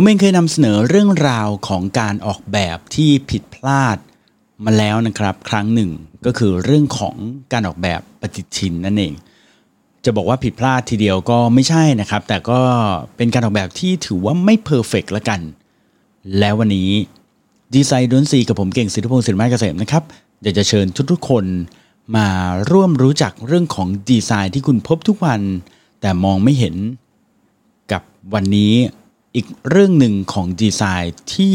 ผมเองเคยนำเสนอเรื่องราวของการออกแบบที่ผิดพลาดมาแล้วนะครับ ครั้งหนึ่งก็คือเรื่องของการออกแบบปฏิทินนั่นเอง จะบอกว่าผิดพลาดทีเดียวก็ไม่ใช่นะครับ แต่ก็เป็นการออกแบบที่ถือว่าไม่เพอร์เฟกละกัน แล้ววันนี้ดีไซน์ดนซีกับผมเก่งสิทธิพงศ์สิริมาเกษมนะครับอยากจะเชิญทุกๆคนมาร่วมรู้จักเรื่องของดีไซน์ที่คุณพบทุกวัน แต่มองไม่เห็นกับวันนี้ อีกเรื่องหนึ่งของดีไซน์ที่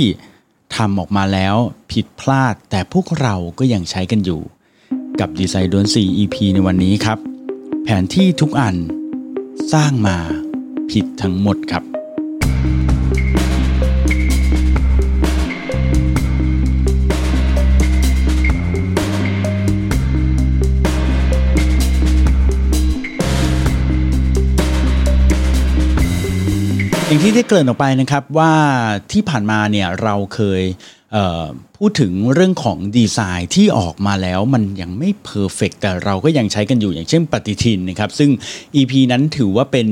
ทำออกมาแล้วผิดพลาดแต่พวกเราก็ยังใช้กันอยู่ กับดีไซน์ดนซี EP ในวันนี้ครับ แผนที่ทุกอันสร้างมาผิดทั้งหมดครับ อย่างที่ได้เกริ่นออกไปนะครับว่าที่ผ่านมาเนี่ยเราเคยพูดถึงเรื่องของดีไซน์ที่ออกมาแล้วมันยังไม่ perfect แต่เราก็ยังใช้กันอยู่อย่างเช่นปฏิทินนะครับ ซึ่ง EP นั้นถือว่าเป็น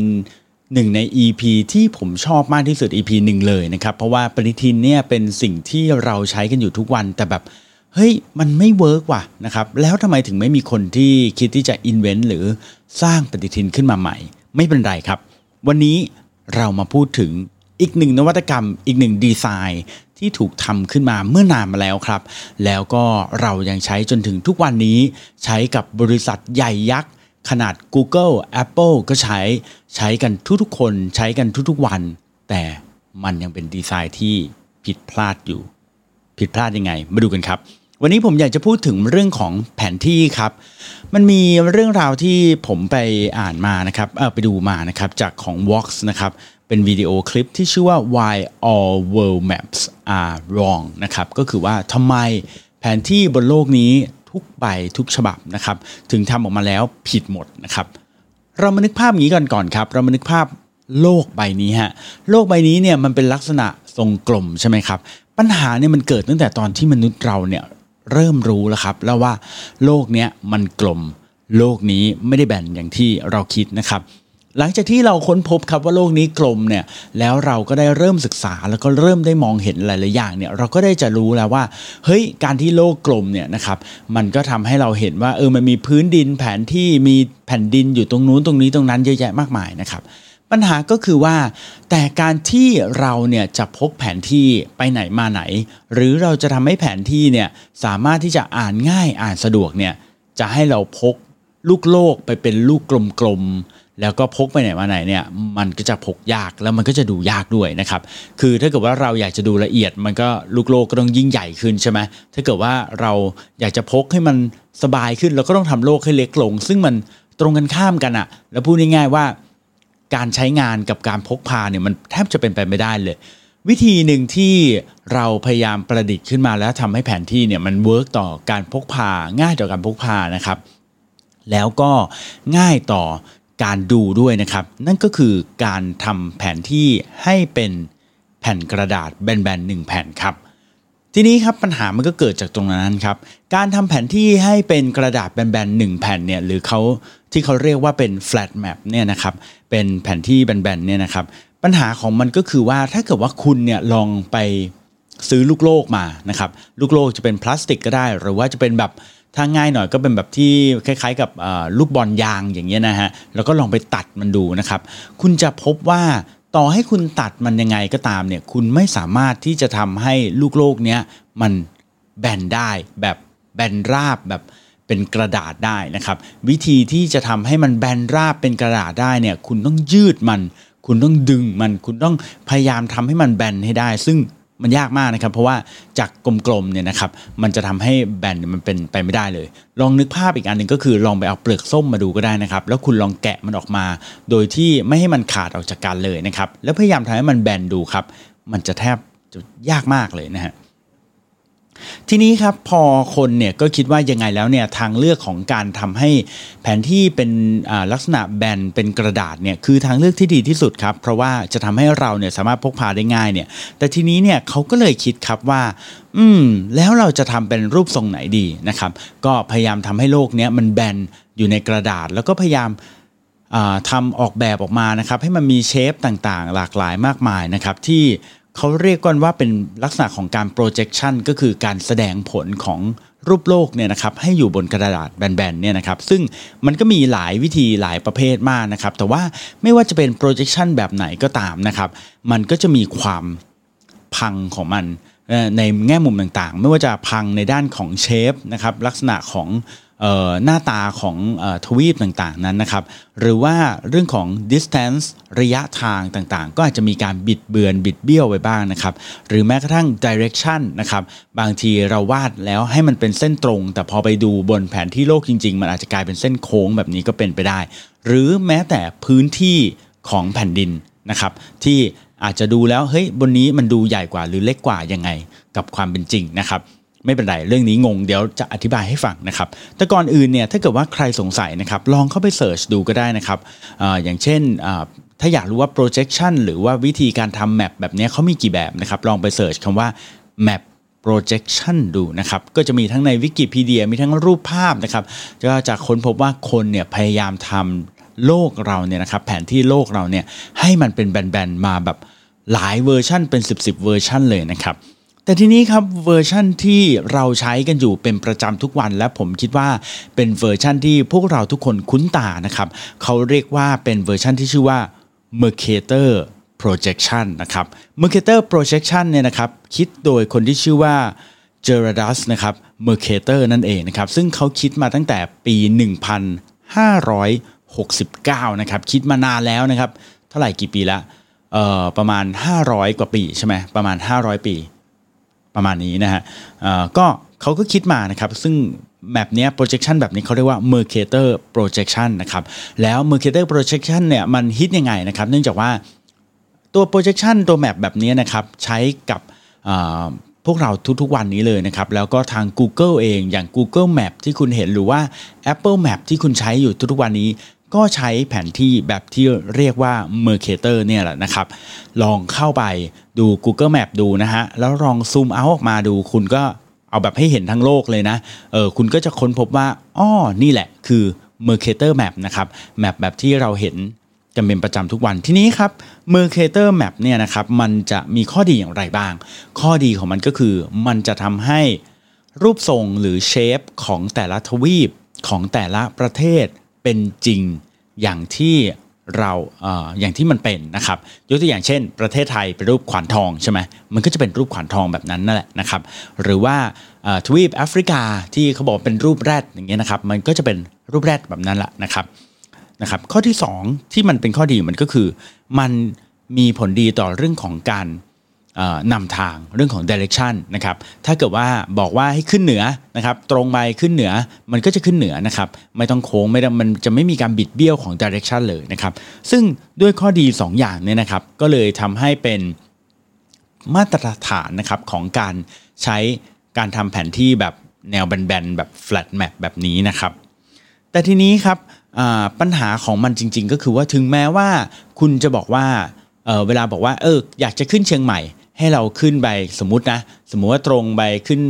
หนึ่งใน EP ที่ผมชอบมากที่สุด EP หนึ่งเลยนะครับ เพราะว่าปฏิทินเนี่ยเป็นสิ่งที่เราใช้กันอยู่ทุกวันแต่แบบเฮ้ยมันไม่ work ว่ะนะครับแล้วทำไมถึงไม่มีคนที่คิดที่จะ invent หรือสร้างปฏิทินขึ้นมาใหม่ ไม่เป็นไรครับ วันนี้ เรามาพูดถึงอีกหนึ่งนวัตกรรม อีกหนึ่งดีไซน์ที่ถูกทำขึ้นมาเมื่อนานมาแล้วครับ แล้วก็เรายังใช้จนถึงทุกวันนี้ ใช้กับบริษัทใหญ่ยักษ์ขนาด Google Apple ก็ใช้ใช้กันทุกๆ คนใช้กันทุกๆวัน แต่มันยังเป็นดีไซน์ที่ผิดพลาดอยู่ ผิดพลาดยังไง มาดูกันครับ วันนี้ผมอยากจะพูดถึงเรื่องของแผนที่ครับ มันมีเรื่องราวที่ผมไปอ่านมานะครับเออไปดูมานะครับจากของ Vox นะครับเป็นวิดีโอคลิปที่ชื่อว่า why all world maps are wrong นะครับก็คือว่าทำไมแผนที่บนโลกนี้ทุกใบทุกฉบับนะครับ ถึงทำออกมาแล้วผิดหมดนะครับ เรามานึกภาพอย่างนี้ก่อนก่อนครับ เรามานึกภาพโลกใบนี้ฮะโลกใบนี้เนี่ยมันเป็นลักษณะทรงกลมใช่ไหมครับ ปัญหาเนี่ยมันเกิดตั้งแต่ตอนที่มนุษย์เราเนี่ย เริ่มรู้แล้วครับ แล้วว่าโลกเนี้ยมันกลม โลกนี้ไม่ได้แบนอย่างที่เราคิดนะครับหลังจากที่เราค้นพบครับว่าโลกนี้กลมเนี่ยแล้วเราก็ได้เริ่มศึกษาแล้วก็เริ่มได้มองเห็นหลายๆอย่างเนี่ยเราก็ได้จะรู้แล้วว่าเฮ้ยการที่โลกกลมเนี่ยนะครับมันก็ทำให้เราเห็นว่าเออมันมีพื้นดินแผนที่มีแผ่นดินอยู่ตรงนู้นตรงนี้ตรงนั้นเยอะแยะมากมายนะครับ ปัญหาก็คือว่า แต่การที่เราเนี่ยจะพกแผนที่ไปไหนมาไหน หรือเราจะทำให้แผนที่เนี่ยสามารถที่จะอ่านง่ายอ่านสะดวกเนี่ยจะให้เราพกลูกโลกไปเป็นลูกกลมๆ แล้วก็พกไปไหนมาไหนเนี่ยมันก็จะพกยากแล้วมันก็จะดูยากด้วยนะครับ คือถ้าเกิดว่าเราอยากจะดูละเอียดมันก็ลูกโลกก็ต้องยิ่งใหญ่ขึ้นใช่ไหมถ้าเกิดว่าเราอยากจะพกให้มันสบายขึ้นเราก็ต้องทำโลกให้เล็กลง ซึ่งมันตรงกันข้ามกันอะแล้วพูดง่ายๆว่า การใช้งานกับการพกพาเนี่ยมันแทบจะเป็นไปไม่ได้เลย วิธีหนึ่งที่เราพยายามประดิษฐ์ขึ้นมาแล้วทำให้แผนที่เนี่ยมัน work ต่อการพกพาง่ายต่อการพกพานะครับ แล้วก็ง่ายต่อการดูด้วยนะครับ นั่นก็คือการทำแผนที่ให้เป็นแผ่นกระดาษแบนๆหนึ่งแผ่นครับ ทีนี้ครับปัญหามันก็เกิดจากตรงนั้นครับ การทำแผนที่ให้เป็นกระดาษแบนๆหนึ่งแผ่นเนี่ยหรือเขาที่เขาเรียกว่าเป็น flat map เนี่ยนะครับเป็นแผนที่แบนๆเนี่ยนะครับปัญหาของมันก็คือว่าถ้าเกิดว่าคุณเนี่ยลองไปซื้อลูกโลกมานะครับลูกโลกจะเป็นพลาสติกก็ได้ หรือว่าจะเป็นแบบถ้าง่ายหน่อยก็เป็นแบบที่คล้ายๆ กับลูกบอลยางอย่างเงี้ยนะฮะแล้วก็ลองไปตัดมันดูนะครับ คุณจะพบว่า ต่อให้คุณตัดมันยังไงก็ตามเนี่ยคุณไม่สามารถที่จะทำให้ลูกโลกเนี้ยมันแบนได้แบบแบนราบแบบเป็นกระดาษได้นะครับ วิธีที่จะทำให้มันแบนราบเป็นกระดาษได้เนี่ยคุณต้องยืดมัน คุณต้องดึงมัน คุณต้องพยายามทำให้มันแบนให้ได้ ซึ่ง มันยากมากนะครับ เพราะว่าจากกลมๆเนี่ยนะครับมันจะทำให้แบนมันเป็นไปไม่ได้เลย ลองนึกภาพอีกอันหนึ่งก็คือลองไปเอาเปลือกส้มมาดูก็ได้นะครับ แล้วคุณลองแกะมันออกมา โดยที่ไม่ให้มันขาดออกจากกันเลยนะครับ แล้วพยายามทำให้มันแบนดูครับ มันจะแทบจะยากมากเลยนะฮะ ทีนี้ครับพอคนเนี่ยก็คิดว่ายังไงแล้วเนี่ยทางเลือกของการทำให้แผนที่เป็นลักษณะแบนเป็นกระดาษเนี่ยคือทางเลือกที่ดีที่สุดครับ เพราะว่าจะทำให้เราเนี่ยสามารถพกพาได้ง่ายเนี่ย แต่ทีนี้เนี่ยเขาก็เลยคิดครับว่า อืม แล้วเราจะทำเป็นรูปทรงไหนดีนะครับ ก็พยายามทำให้โลกเนี้ยมันแบนอยู่ในกระดาษแล้วก็พยายามทำออกแบบออกมานะครับให้มันมีเชฟต่างๆ หลากหลายมากมายนะครับที่ เขาเรียกกันว่าเป็นลักษณะของการ projection ก็คือการแสดงผลของรูปโลกเนี่ยนะครับให้อยู่บนกระดาษแบนๆเนี่ยนะครับซึ่งมันก็มีหลายวิธีหลายประเภทมากนะครับ แต่ว่าไม่ว่าจะเป็น projection แบบไหนก็ตามนะครับ มันก็จะมีความพังของมันในแง่มุมต่างๆ ไม่ว่าจะพังในด้านของเชฟนะครับลักษณะของ หน้าตาของทวีปต่างๆนั้นนะครับ หรือว่าเรื่องของ distance ระยะทางต่างๆ ก็อาจจะมีการบิดเบือนบิดเบี้ยวไปบ้างนะครับ หรือแม้กระทั่ง direction นะครับบางทีเราวาดแล้วให้มันเป็นเส้นตรง แต่พอไปดูบนแผนที่โลกจริง ๆ มันอาจจะกลายเป็นเส้นโค้งแบบนี้ก็เป็นไปได้ หรือแม้แต่พื้นที่ของแผ่นดินนะครับที่อาจจะดูแล้วเฮ้ยบนนี้มันดูใหญ่กว่าหรือเล็กกว่ายังไงกับความเป็นจริงนะครับ ไม่เป็นไรเรื่องนี้งงเดี๋ยวจะอธิบายให้ฟังนะครับ แต่ก่อนอื่นเนี่ยถ้าเกิดว่าใครสงสัยนะครับลองเข้าไปเสิร์ชดูก็ได้นะครับออย่างเช่นถ้าอยากรู้ว่า projection หรือว่าวิธีการทำแมปแบบนี้เขามีกี่แบบนะครับ ลองไปเสิร์ชคำว่า map projection ดูนะครับ ก็จะมีทั้งในวิกิพีเดียมีทั้งรูปภาพนะครับก็จะค้นพบว่าคนเนี่ยพยายามทำโลกเราเนี่ยนะครับแผนที่โลกเราเนี่ยให้มันเป็นแบนๆมาแบบหลายเวอร์ชันเป็น 10 ๆ เวอร์ชันเลยนะครับ แต่ทีนี้ครับเวอร์ชั่นที่เราใช้กันอยู่เป็นประจำทุกวัน และผมคิดว่าเป็นเวอร์ชั่นที่พวกเราทุกคนคุ้นตานะครับเขาเรียกว่าเป็นเวอร์ชั่นที่ชื่อว่า Mercator Projection นะครับ Mercator Projection เนี่ยนะครับคิดโดยคนที่ชื่อว่า g e r a d u s นะครับ Mercator นั่นเองนะครับซึ่งเขาคิดมาตั้งแต่ปี 1569 นะครับคิดมานานแล้วนะครับ เท่าไหร่กี่ปีละประมาณ 500 กว่าปีใช่ไหมประมาณ 500 ปี ประมาณนี้นะฮะก็เขาก็คิดมานะครับ ซึ่งแมปนี้ projection แบบนี้เขาเรียกว่า Mercator projection นะครับแล้ว Mercator projection เนี่ยมันฮิตยังไงนะครับ เนื่องจากว่าตัว projection ตัวแมปแบบนี้นะครับใช้กับพวกเราทุกๆวันนี้เลยนะครับ แล้วก็ทาง Google เองอย่าง Google Map ที่คุณเห็นหรือว่า Apple Map ที่คุณใช้อยู่ทุกๆวันนี้ ก็ใช้แผนที่แบบที่เรียกว่า Mercator เนี่ยแหละนะครับ ลองเข้าไปดู Google Map ดูนะฮะ แล้วลองซูมเอาออกมาดูคุณก็เอาแบบให้เห็นทั้งโลกเลยนะ เออคุณก็จะค้นพบว่าอ้อนี่แหละคือ Mercator Map นะครับ แมปแบบที่เราเห็นกันเป็นประจำทุกวันทีนี้ครับ Mercator Map เนี่ยนะครับมันจะมีข้อดีอย่างไรบ้าง ข้อดีของมันก็คือมันจะทำให้รูปทรงหรือเชฟของแต่ละทวีปของแต่ละประเทศ เป็นจริงอย่างที่เราอออย่างที่มันเป็นนะครับยกตัวอย่างเช่น ประเทศไทยเป็นรูปขวานทองใช่ไหมมันก็จะเป็นรูปขวานทองแบบนั้นนั่นแหละนะครับหรือว่าทวีปแอฟริกาที่เขาบอกเป็นรูปแรดอย่างเงี้ยนะครับมันก็จะเป็นรูปแรดแบบนั้นแหละนะครับนะครับข้อที่ 2 ที่มันเป็นข้อดีมันก็คือ มันมีผลดีต่อเรื่องของการ นำทางเรื่องของ direction นะครับถ้าเกิดว่าบอกว่าให้ขึ้นเหนือนะครับตรงไปขึ้นเหนือมันก็จะขึ้นเหนือนะครับไม่ต้องโค้งไม่ต้องมันจะไม่มีการบิดเบี้ยวของ direction เลยนะครับซึ่งด้วยข้อดี 2 อย่างเนี่ยนะครับก็เลยทำให้เป็นมาตรฐานนะครับของการใช้การทำแผนที่แบบแนวแบนๆแบบ flat map แบบนี้นะครับแต่ทีนี้ครับปัญหาของมันจริง ๆ ก็คือว่าถึงแม้ว่าคุณจะบอกว่าเเวลาบอกว่าเอออยากจะขึ้นเชียงใหม่ ให้เราขึ้นไปสมมตินะ สมมุติว่าตรงไปขึ้น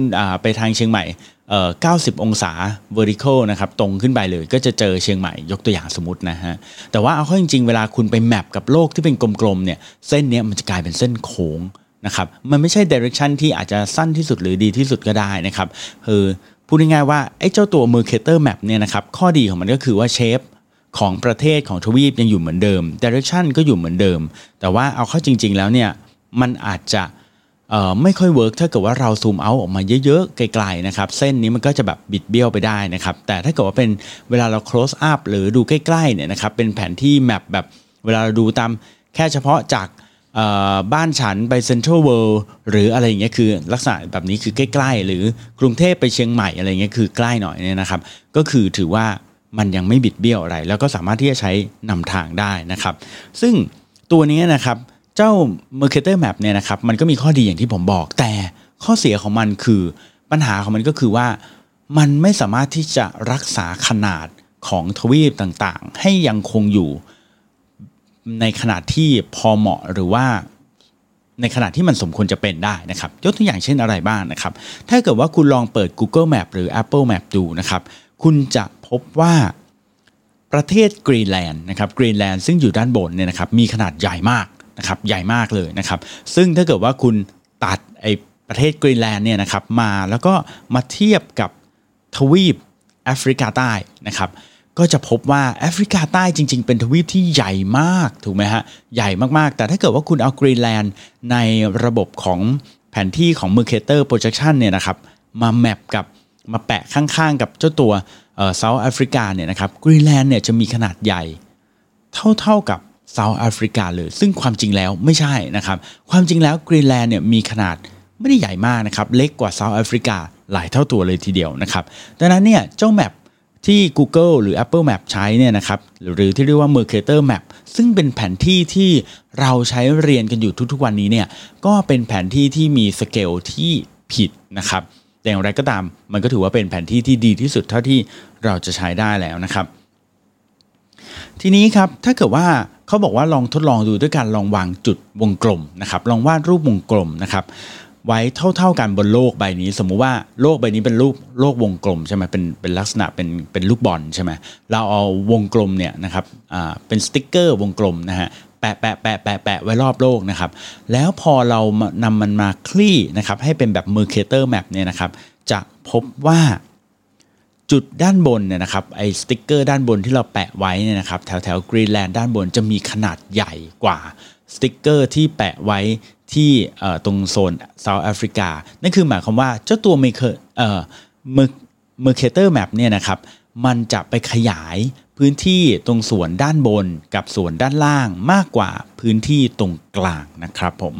ไปทางเชียงใหม่เอ่อ90 องศา vertical นะครับตรงขึ้นไปเลยก็จะเจอเชียงใหม่ยกตัวอย่างสมมตินะฮะแต่ว่าเอาเข้าจริงๆ เวลาคุณไปแมปกับโลกที่เป็นกลมๆเนี่ยเส้นเนี้ยมันจะกลายเป็นเส้นโค้งนะครับมันไม่ใช่ direction ที่อาจจะสั้นที่สุดหรือดีที่สุดก็ได้นะครับคือพูดง่ายๆว่าไอ้เจ้าตัว Mercator Map เนี่ยนะครับข้อดีของมันก็คือว่า shape ของประเทศของทวีปยังอยู่เหมือนเดิม direction ก็อยู่เหมือนเดิม แต่ว่าเอาเข้าจริง ๆ แล้วเนี่ย มันอาจจะไม่ค่อย work ถ้าเกิดว่าเรา zoom out ออกมาเยอะๆไกลๆนะครับ เส้นนี้มันก็จะแบบบิดเบี้ยวไปได้นะครับ แต่ถ้าเกิดว่าเป็นเวลาเรา close up หรือดูใกล้ๆเนี่ยนะครับเป็นแผนที่ map แบบเวลาเราดูตามแค่เฉพาะจากบ้านฉันไปเซ็นทรัลเวิลด์หรืออะไรอย่างเงี้ยคือลักษณะแบบนี้คือใกล้ๆ หรือกรุงเทพไปเชียงใหม่อะไรเงี้ยคือใกล้หน่อยเนี่ยนะครับ ก็คือถือว่ามันยังไม่บิดเบี้ยวอะไร แล้วก็สามารถที่จะใช้นำทางได้นะครับ ซึ่งตัวนี้นะครับ จ้า Mercator Map เนี่ยนะครับมันก็มีข้อดีอย่างที่ผมบอก แต่ข้อเสียของมันคือปัญหาของมันก็คือว่า มันไม่สามารถที่จะรักษาขนาดของทวีปต่างๆ ให้ยังคงอยู่ในขนาดที่พอเหมาะหรือว่าในขนาดที่มันสมควรจะเป็นได้นะครับยกตัวอย่างเช่นอะไรบ้างนะครับ ถ้าเกิดว่าคุณลองเปิด Google Map หรือ Apple Map ดูนะครับ คุณจะพบว่าประเทศกรีนแลนด์นะครับกรีนแลนด์ซึ่งอยู่ด้านบนเนี่ยนะครับมีขนาดใหญ่มาก นะครับใหญ่มากเลยนะครับ ซึ่งถ้าเกิดว่าคุณตัดไอ้ประเทศกรีนแลนด์เนี่ยนะครับมาแล้วก็มาเทียบกับทวีปแอฟริกาใต้นะครับก็จะพบว่าแอฟริกาใต้จริง ๆ เป็นทวีปที่ใหญ่มากถูกไหมฮะใหญ่มากๆ แต่ถ้าเกิดว่าคุณเอากรีนแลนด์ในระบบของแผนที่ของ Mercator Projection เนี่ยนะครับมา map กับมาแปะข้างๆ กับเจ้าตัว South Africa เนี่ยนะครับกรีนแลนด์เนี่ยจะมีขนาดใหญ่ เท่าๆกับ South Africa เลย ซึ่งความจริงแล้วไม่ใช่นะครับ ความจริงแล้วกรีนแลนด์เนี่ยมีขนาดไม่ได้ใหญ่มากนะครับ เล็กกว่า South Africaหลายเท่าตัวเลยทีเดียวนะครับ ดังนั้นเนี่ยเจ้าแมปที่ Google หรือ Apple Map ใช้เนี่ยนะครับหรือที่เรียกว่า Mercator Map ซึ่งเป็นแผนที่ที่เราใช้เรียนกันอยู่ทุกๆวันนี้เนี่ยก็เป็นแผนที่ที่มีสเกลที่ผิดนะครับแต่อย่างไรก็ตามมันก็ถือว่าเป็นแผนที่ที่ดีที่สุดเท่าที่เราจะใช้ได้แล้วนะครับ ทีนี้ครับถ้าเกิดว่า เขาบอกว่าลองทดลองดูด้วยการลองวางจุดวงกลมนะครับลองวาดรูปวงกลมนะครับไว้เท่า ๆกันบนโลกใบนี้ สมมุติว่าโลกใบนี้เป็นรูปโลกวงกลมใช่ไหมเป็นเป็นลักษณะเป็นเป็นลูกบอลใช่ไหมเราเอาวงกลมเนี่ยนะครับอ่าเป็นสติ๊กเกอร์วงกลมนะฮะแปะแปะแปะแปะแปะไว้รอบโลกนะครับ แล้วพอเรานำมันมาคลี่นะครับให้เป็นแบบ Mercator Map เนี่ยนะครับ จะพบว่า จุดด้านบนเนี่ยนะครับไอ้สติ๊กเกอร์ด้านบนที่เราแปะไว้เนี่ยนะครับแถวแถวกรีนแลนด์ด้านบนจะมีขนาดใหญ่กว่าสติ๊กเกอร์ที่แปะไว้ที่ตรงโซน South Africa นั่นคือหมายความว่าเจ้าตัวเมเคเอ่อ Mercator Map เนี่ยนะครับมันจะไปขยายพื้นที่ตรงส่วนด้านบนกับส่วนด้านล่างมากกว่าพื้นที่ตรงกลางนะครับผม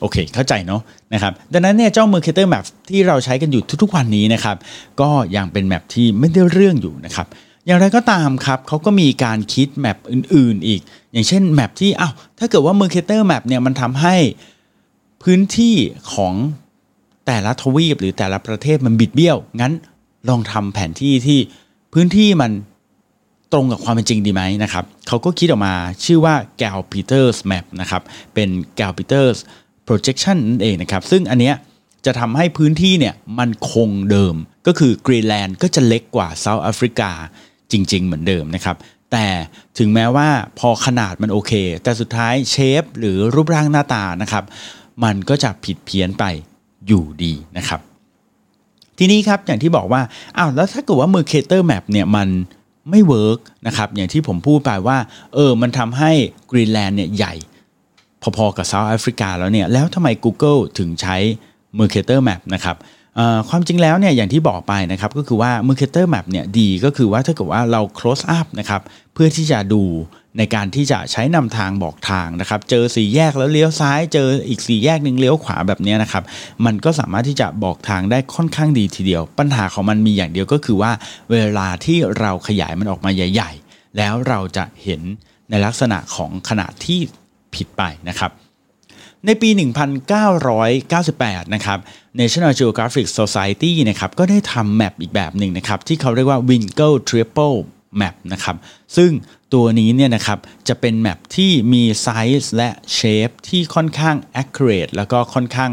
โอเค เข้าใจเนาะนะครับดังนั้นเนี่ยเจ้า Mercator Map ที่เราใช้กันอยู่ทุกๆวันนี้นะครับก็ยังเป็น map ที่ไม่ได้เรื่องอยู่นะครับอย่างไรก็ตามครับเขาก็มีการคิดแมปอื่นๆอีก อย่างเช่นแมปที่อ้าวถ้าเกิดว่า Mercator Map เนี่ยมันทำให้พื้นที่ของแต่ละทวีปหรือแต่ละประเทศมันบิดเบี้ยว งั้นลองทำแผนที่ที่พื้นที่มันตรงกับความเป็นจริงดีไหมนะครับเขาก็คิดออกมาชื่อว่า Gal Peters Map นะครับเป็น Gal Peters projection นั่นเองนะครับซึ่งอันเนี้ยจะทำให้พื้นที่เนี่ยมันคงเดิม ก็คือกรีนแลนด์ก็จะเล็กกว่า South Africa จริง ๆ เหมือนเดิมนะครับแต่ถึงแม้ว่าพอขนาดมันโอเค แต่สุดท้าย shape หรือรูปร่างหน้าตานะครับ มันก็จะผิดเพี้ยนไปอยู่ดีนะครับ ทีนี้ครับอย่างที่บอกว่าอ้าวแล้วถ้าเกิดว่า Mercator Map เนี่ยมันไม่ work นะครับอย่างที่ผมพูดไปว่าเออมันทำให้กรีนแลนด์เนี่ยใหญ่ พอๆกับ South Africa แล้วเนี่ยแล้วทำไม Google ถึงใช้ Mercator Map นะครับความจริงแล้วเนี่ยอย่างที่บอกไปนะครับก็คือว่า Mercator Map เนี่ยดีก็คือว่าถ้าเกิดว่าเรา close up นะครับเพื่อที่จะดูในการที่จะใช้นำทางบอกทางนะครับเจอสี่แยกแล้วเลี้ยวซ้าย เจออีกสี่แยกหนึ่งเลี้ยวขวาแบบนี้นะครับมันก็สามารถที่จะบอกทางได้ค่อนข้างดีทีเดียว ปัญหาของมันมีอย่างเดียวก็คือว่าเวลาที่เราขยายมันออกมาใหญ่ ๆ แล้วเราจะเห็นในลักษณะของขนาดที่ ผิดไปนะครับในปี 1998 นะครับ National Geographic Society นะครับก็ได้ทำแมปอีกแบบหนึ่งนะครับที่เขาเรียกว่า Winkle Triple Map นะครับซึ่งตัวนี้เนี่ยนะครับจะเป็นแมปที่มีไซส์และเชฟที่ค่อนข้าง accurate แล้วก็ค่อนข้าง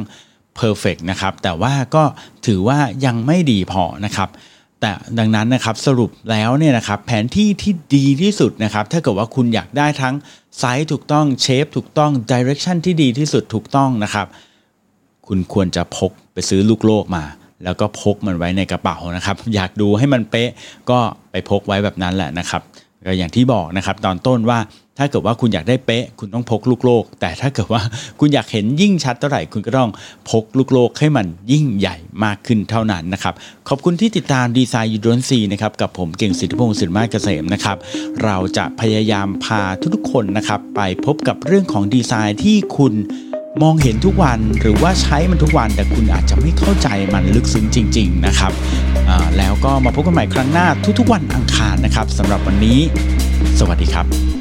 perfect นะครับแต่ว่าก็ถือว่ายังไม่ดีพอนะครับ แต่ดังนั้นนะครับสรุปแล้วเนี่ยนะครับแผนที่ที่ดีที่สุดนะครับถ้าเกิดว่าคุณอยากได้ทั้งไซส์ถูกต้อง shape ถูกต้อง direction ที่ดีที่สุดถูกต้องนะครับคุณควรจะพกไปซื้อลูกโลกมา แล้วก็พกมันไว้ในกระเป๋านะครับ อยากดูให้มันเป๊ะก็ไปพกไว้แบบนั้นแหละนะครับก็อย่างที่บอกนะครับตอนต้นว่า ถ้าเกิดว่าคุณอยากได้เป๊ะ คุณต้องพกลูกโลก แต่ถ้าเกิดว่าคุณอยากเห็นยิ่งชัดเท่าไหร่ คุณก็ต้องพกลูกโลกให้มันยิ่งใหญ่มากขึ้นเท่านั้นนะครับ ขอบคุณที่ติดตาม Design You Don't See นะครับ กับผมเก่งสิทธิพงศ์สินมาเกษมนะครับ เราจะพยายามพาทุกๆคนนะครับ ไปพบกับเรื่องของดีไซน์ที่คุณมองเห็นทุกวันหรือว่าใช้มันทุกวันแต่คุณอาจจะไม่เข้าใจมันลึกซึ้งจริง ๆ นะครับ แล้วก็มาพบกันใหม่ครั้งหน้าทุกๆวันอังคารนะครับสำหรับวันนี้ สวัสดีครับ